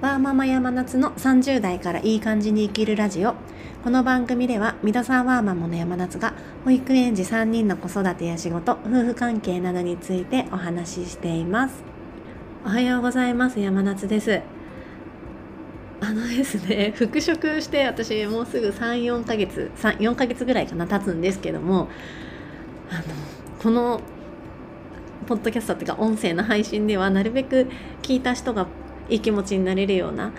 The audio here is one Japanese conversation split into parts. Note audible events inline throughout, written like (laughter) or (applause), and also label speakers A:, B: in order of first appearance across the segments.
A: ワーママ山夏の30代からいい感じに生きるラジオ。この番組ではミドサーワーママの山夏が保育園児3人の子育てや仕事夫婦関係などについてお話ししています。おはようございます山夏です。あのですね (laughs) 復職して私もうすぐ34ヶ月4ヶ月ぐらいかな経つんですけどもあのこのポッドキャストっていうか音声の配信ではなるべく聞いた人がいい気持ちになれるような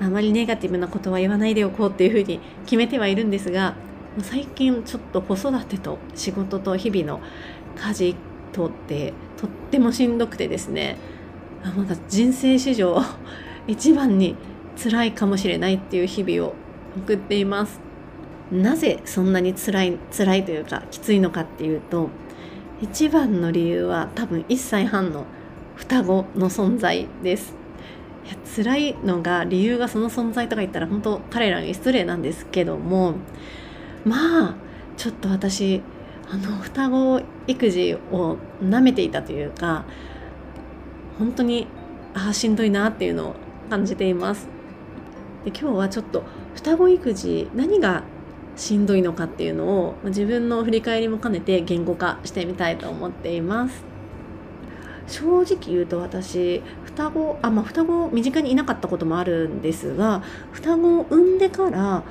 A: あまりネガティブなことは言わないでおこうっていうふうに決めてはいるんですが最近ちょっと子育てと仕事と日々の家事とってとってもしんどくてですねまだ人生史上 (laughs) 一番に辛いかもしれないっていう日々を送っています。なぜそんなに辛い辛いというかきついのかっていうと一番の理由は多分1歳半の双子の存在です。いや辛いのが理由がその存在とか言ったら本当彼らに失礼なんですけどもまあちょっと私あの双子育児をなめていたというか本当にああしんどいなっていうのを感じています。で今日はちょっと双子育児何がしんどいのかっていうのを自分の振り返りも兼ねて言語化してみたいと思っています。正直言うと私双子あまあ双子身近にいなかったこともあるんですが双子を産んでから、ま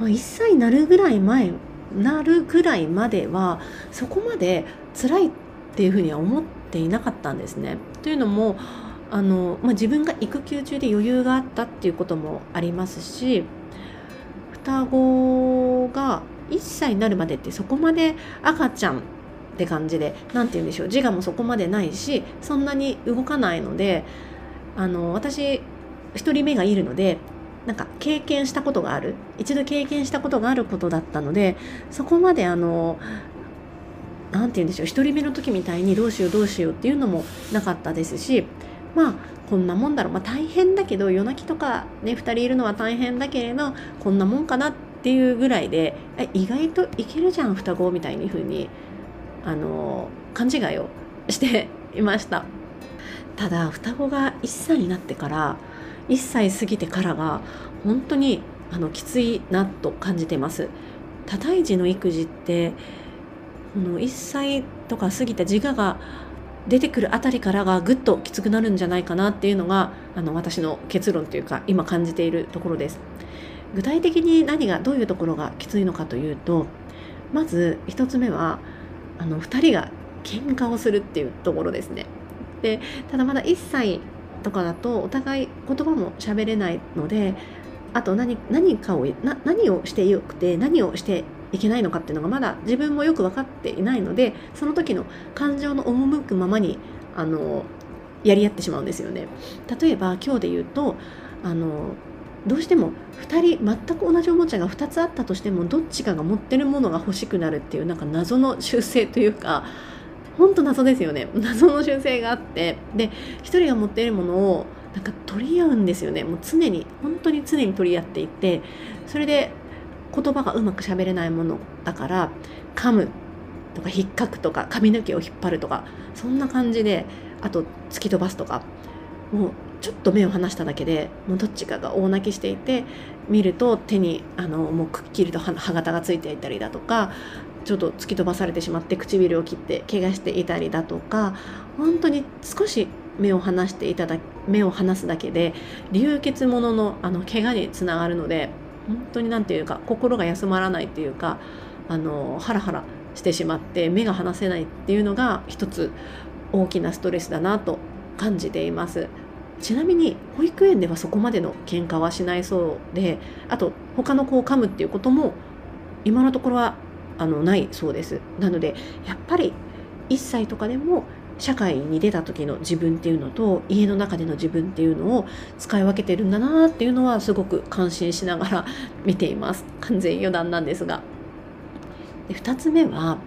A: あ、1歳になるぐらい前なるぐらいまではそこまで辛いっていうふうには思っていなかったんですね。というのもあの、まあ、自分が育休中で余裕があったっていうこともありますし双子が1歳になるまでってそこまで赤ちゃんって感じで何て言うんでしょう自我もそこまでないしそんなに動かないのであの私1人目がいるのでなんか経験したことがある一度経験したことがあることだったのでそこまであの何て言うんでしょう1人目の時みたいにどうしようどうしようっていうのもなかったですしまあこんなもんだろう、まあ、大変だけど夜泣きとかね2人いるのは大変だけれどこんなもんかなっていうぐらいで意外といけるじゃん双子みたいに風にあの勘違いをしていました。ただ双子が1歳になってから1歳過ぎてからが本当にあのきついなと感じてます。多胎児の育児ってこの1歳とか過ぎた自我が出てくるあたりからがぐっときつくなるんじゃないかなっていうのがあの私の結論というか今感じているところです。具体的に何がどういうところがきついのかというとまず1つ目はあの2人が喧嘩をするっていうところですね。でただまだ1歳とかだとお互い言葉も喋れないのであと何何かをな何をしてよくて何をしていけないのかっていうのがまだ自分もよく分かっていないのでその時の感情の赴くままにあのやり合ってしまうんですよね。例えば今日で言うとあのどうしても2人全く同じおもちゃが2つあったとしてもどっちかが持ってるものが欲しくなるっていうなんか謎の習性というか本当謎ですよね。謎の習性があって。で1人が持っているものをなんか取り合うんですよね。もう常に本当に常に取り合っていてそれで言葉がうまく喋れないものだから噛むとか引っかくとか髪の毛を引っ張るとかそんな感じであと突き飛ばすとかもうちょっと目を離しただけでもうどっちかが大泣きしていて見ると手にあのもうくっきりと歯型がついていたりだとかちょっと突き飛ばされてしまって唇を切って怪我していたりだとか本当に少し目を離していただ目を離すだけで流血もののあの怪我につながるので本当に何て言うか心が休まらないっていうかあのハラハラしてしまって目が離せないっていうのが一つ大きなストレスだなと感じています。ちなみに保育園ではそこまでの喧嘩はしないそうであと他の子を噛むっていうことも今のところはあのないそうです。なのでやっぱり1歳とかでも社会に出た時の自分っていうのと家の中での自分っていうのを使い分けてるんだなっていうのはすごく感心しながら (laughs) 見ています。完全余談なんですが。で2つ目は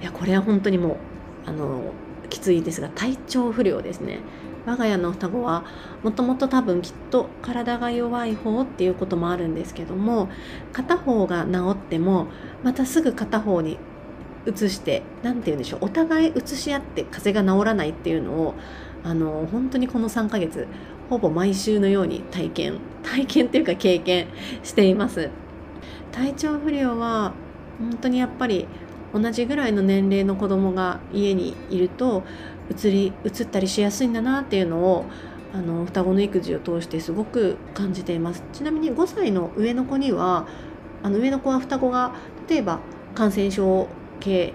A: いやこれは本当にもうあのきついですが体調不良ですね。我が家の双子はもともと多分きっと体が弱い方っていうこともあるんですけども片方が治ってもまたすぐ片方に移して何て言うんでしょうお互い移し合って風邪が治らないっていうのをあの本当にこの3ヶ月ほぼ毎週のように体験体験っていうか経験しています。体調不良は本当にやっぱり同じぐらいの年齢の子供が家にいるとうつり移ったりしやすいんだなっていうのをあの双子の育児を通してすごく感じていますちなみに5歳の上の子にはあの上の子は双子が例えば感染症系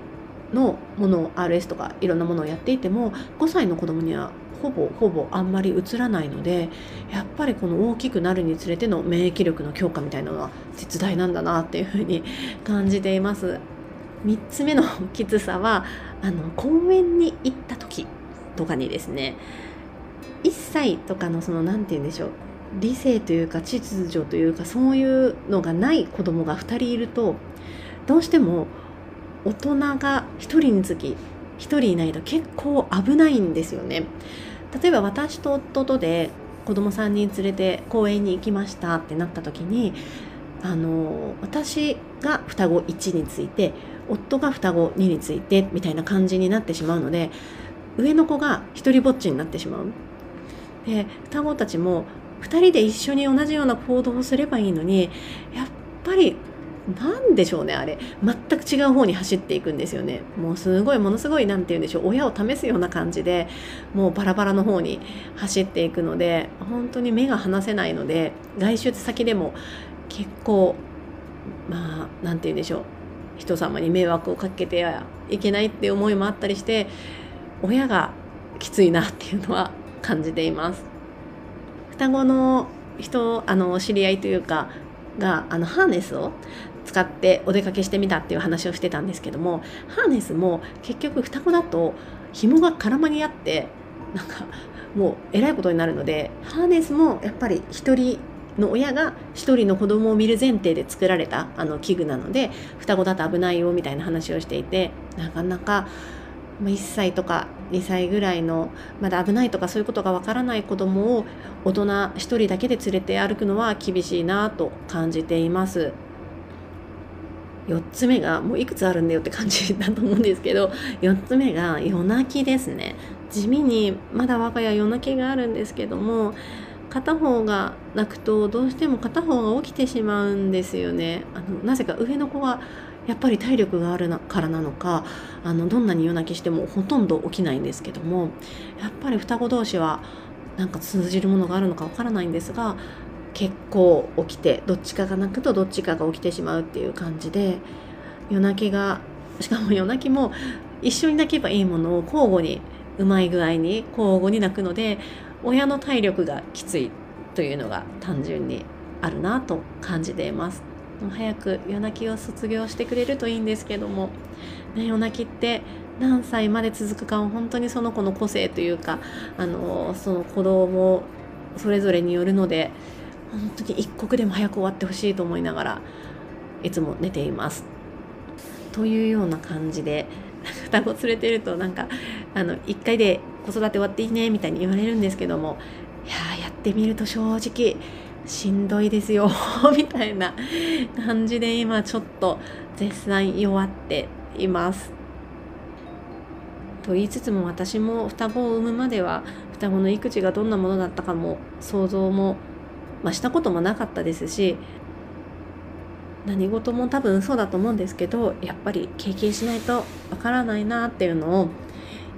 A: のものを RS とかいろんなものをやっていても5歳の子供にはほぼほぼあんまりうつらないのでやっぱりこの大きくなるにつれての免疫力の強化みたいなのは絶大なんだなっていうふうに感じています。3つ目の (laughs) きつさはあの公園に行った時とかにですね1歳とかのその何て言うんでしょう理性というか秩序というかそういうのがない子供が2人いるとどうしても大人が1人につき1人いないと結構危ないんですよね。例えば私と夫とで子供3人連れて公園に行きましたってなった時にあの私が双子1について夫が双子2についてみたいな感じになってしまうので上の子が一人ぼっちになってしまう。で双子たちも2人で一緒に同じような行動をすればいいのにやっぱり何でしょうねあれ。全く違う方に走っていくんですよね。もうすごいものすごい何て言うんでしょう。親を試すような感じでもうバラバラの方に走っていくので本当に目が離せないので外出先でも結構まあ何て言うんでしょう。人様に迷惑をかけてはいけないって思いもあったりして親がきついなっていうのは感じています。(laughs) 双子の人あの知り合いというかがあのハーネスを使ってお出かけしてみたっていう話をしてたんですけどもハーネスも結局双子だと紐が絡まり合ってなんかもうえらいことになるのでハーネスもやっぱり1人の親が1人の子供を見る前提で作られたあの器具なので双子だと危ないよみたいな話をしていてなかなか1歳とか2歳ぐらいのまだ危ないとかそういうことがわからない子供を大人1人だけで連れて歩くのは厳しいなと感じています。4つ目がもういくつあるんだよって感じだと思うんですけど4つ目が夜泣きですね地味にまだ我が家夜泣きがあるんですけども片方が泣くとどうしても片方が起きてしまうんですよね。あのなぜか上の子はやっぱり体力があるからなのかあのどんなに夜泣きしてもほとんど起きないんですけどもやっぱり双子同士はなんか通じるものがあるのかわからないんですが結構起きてどっちかが泣くとどっちかが起きてしまうっていう感じで夜泣きがしかも夜泣きも一緒に泣けばいいものを交互にうまい具合に交互に泣くので親の体力がきついというのが単純にあるなと感じています。早く夜泣きを卒業してくれるといいんですけども、ね、夜泣きって何歳まで続くかは本当にその子の個性というかあのその子供それぞれによるので本当に一刻でも早く終わってほしいと思いながらいつも寝ています。というような感じで (laughs) 双子連れてるとなんかあの1回で子育て終わっていいねみたいに言われるんですけどもいややってみると正直しんどいですよ (laughs) みたいな感じで今ちょっと絶賛弱っています。と言いつつも私も双子を産むまでは双子の育児がどんなものだったかも想像も、まあ、したこともなかったですし何事も多分そうだと思うんですけどやっぱり経験しないとわからないなっていうのを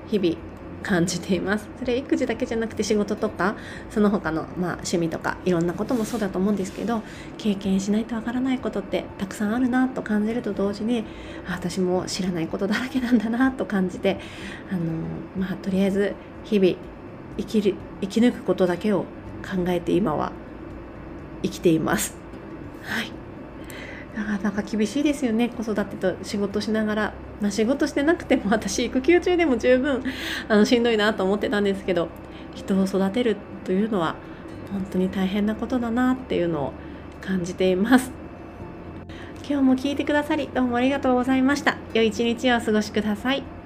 A: 日々感じています。それ育児だけじゃなくて仕事とかその他のまあ趣味とかいろんなこともそうだと思うんですけど経験しないとわからないことってたくさんあるなと感じると同時に私も知らないことだらけなんだなと感じてあのまあとりあえず日々生きる生き抜くことだけを考えて今は生きています。はい。なかなか厳しいですよね。子育てと仕事しながら、まあ、仕事してなくても (laughs) 私育休中でも十分あのしんどいなと思ってたんですけど人を育てるというのは本当に大変なことだなっていうのを感じています。今日も聞いてくださりどうもありがとうございました。良い一日をお過ごしください。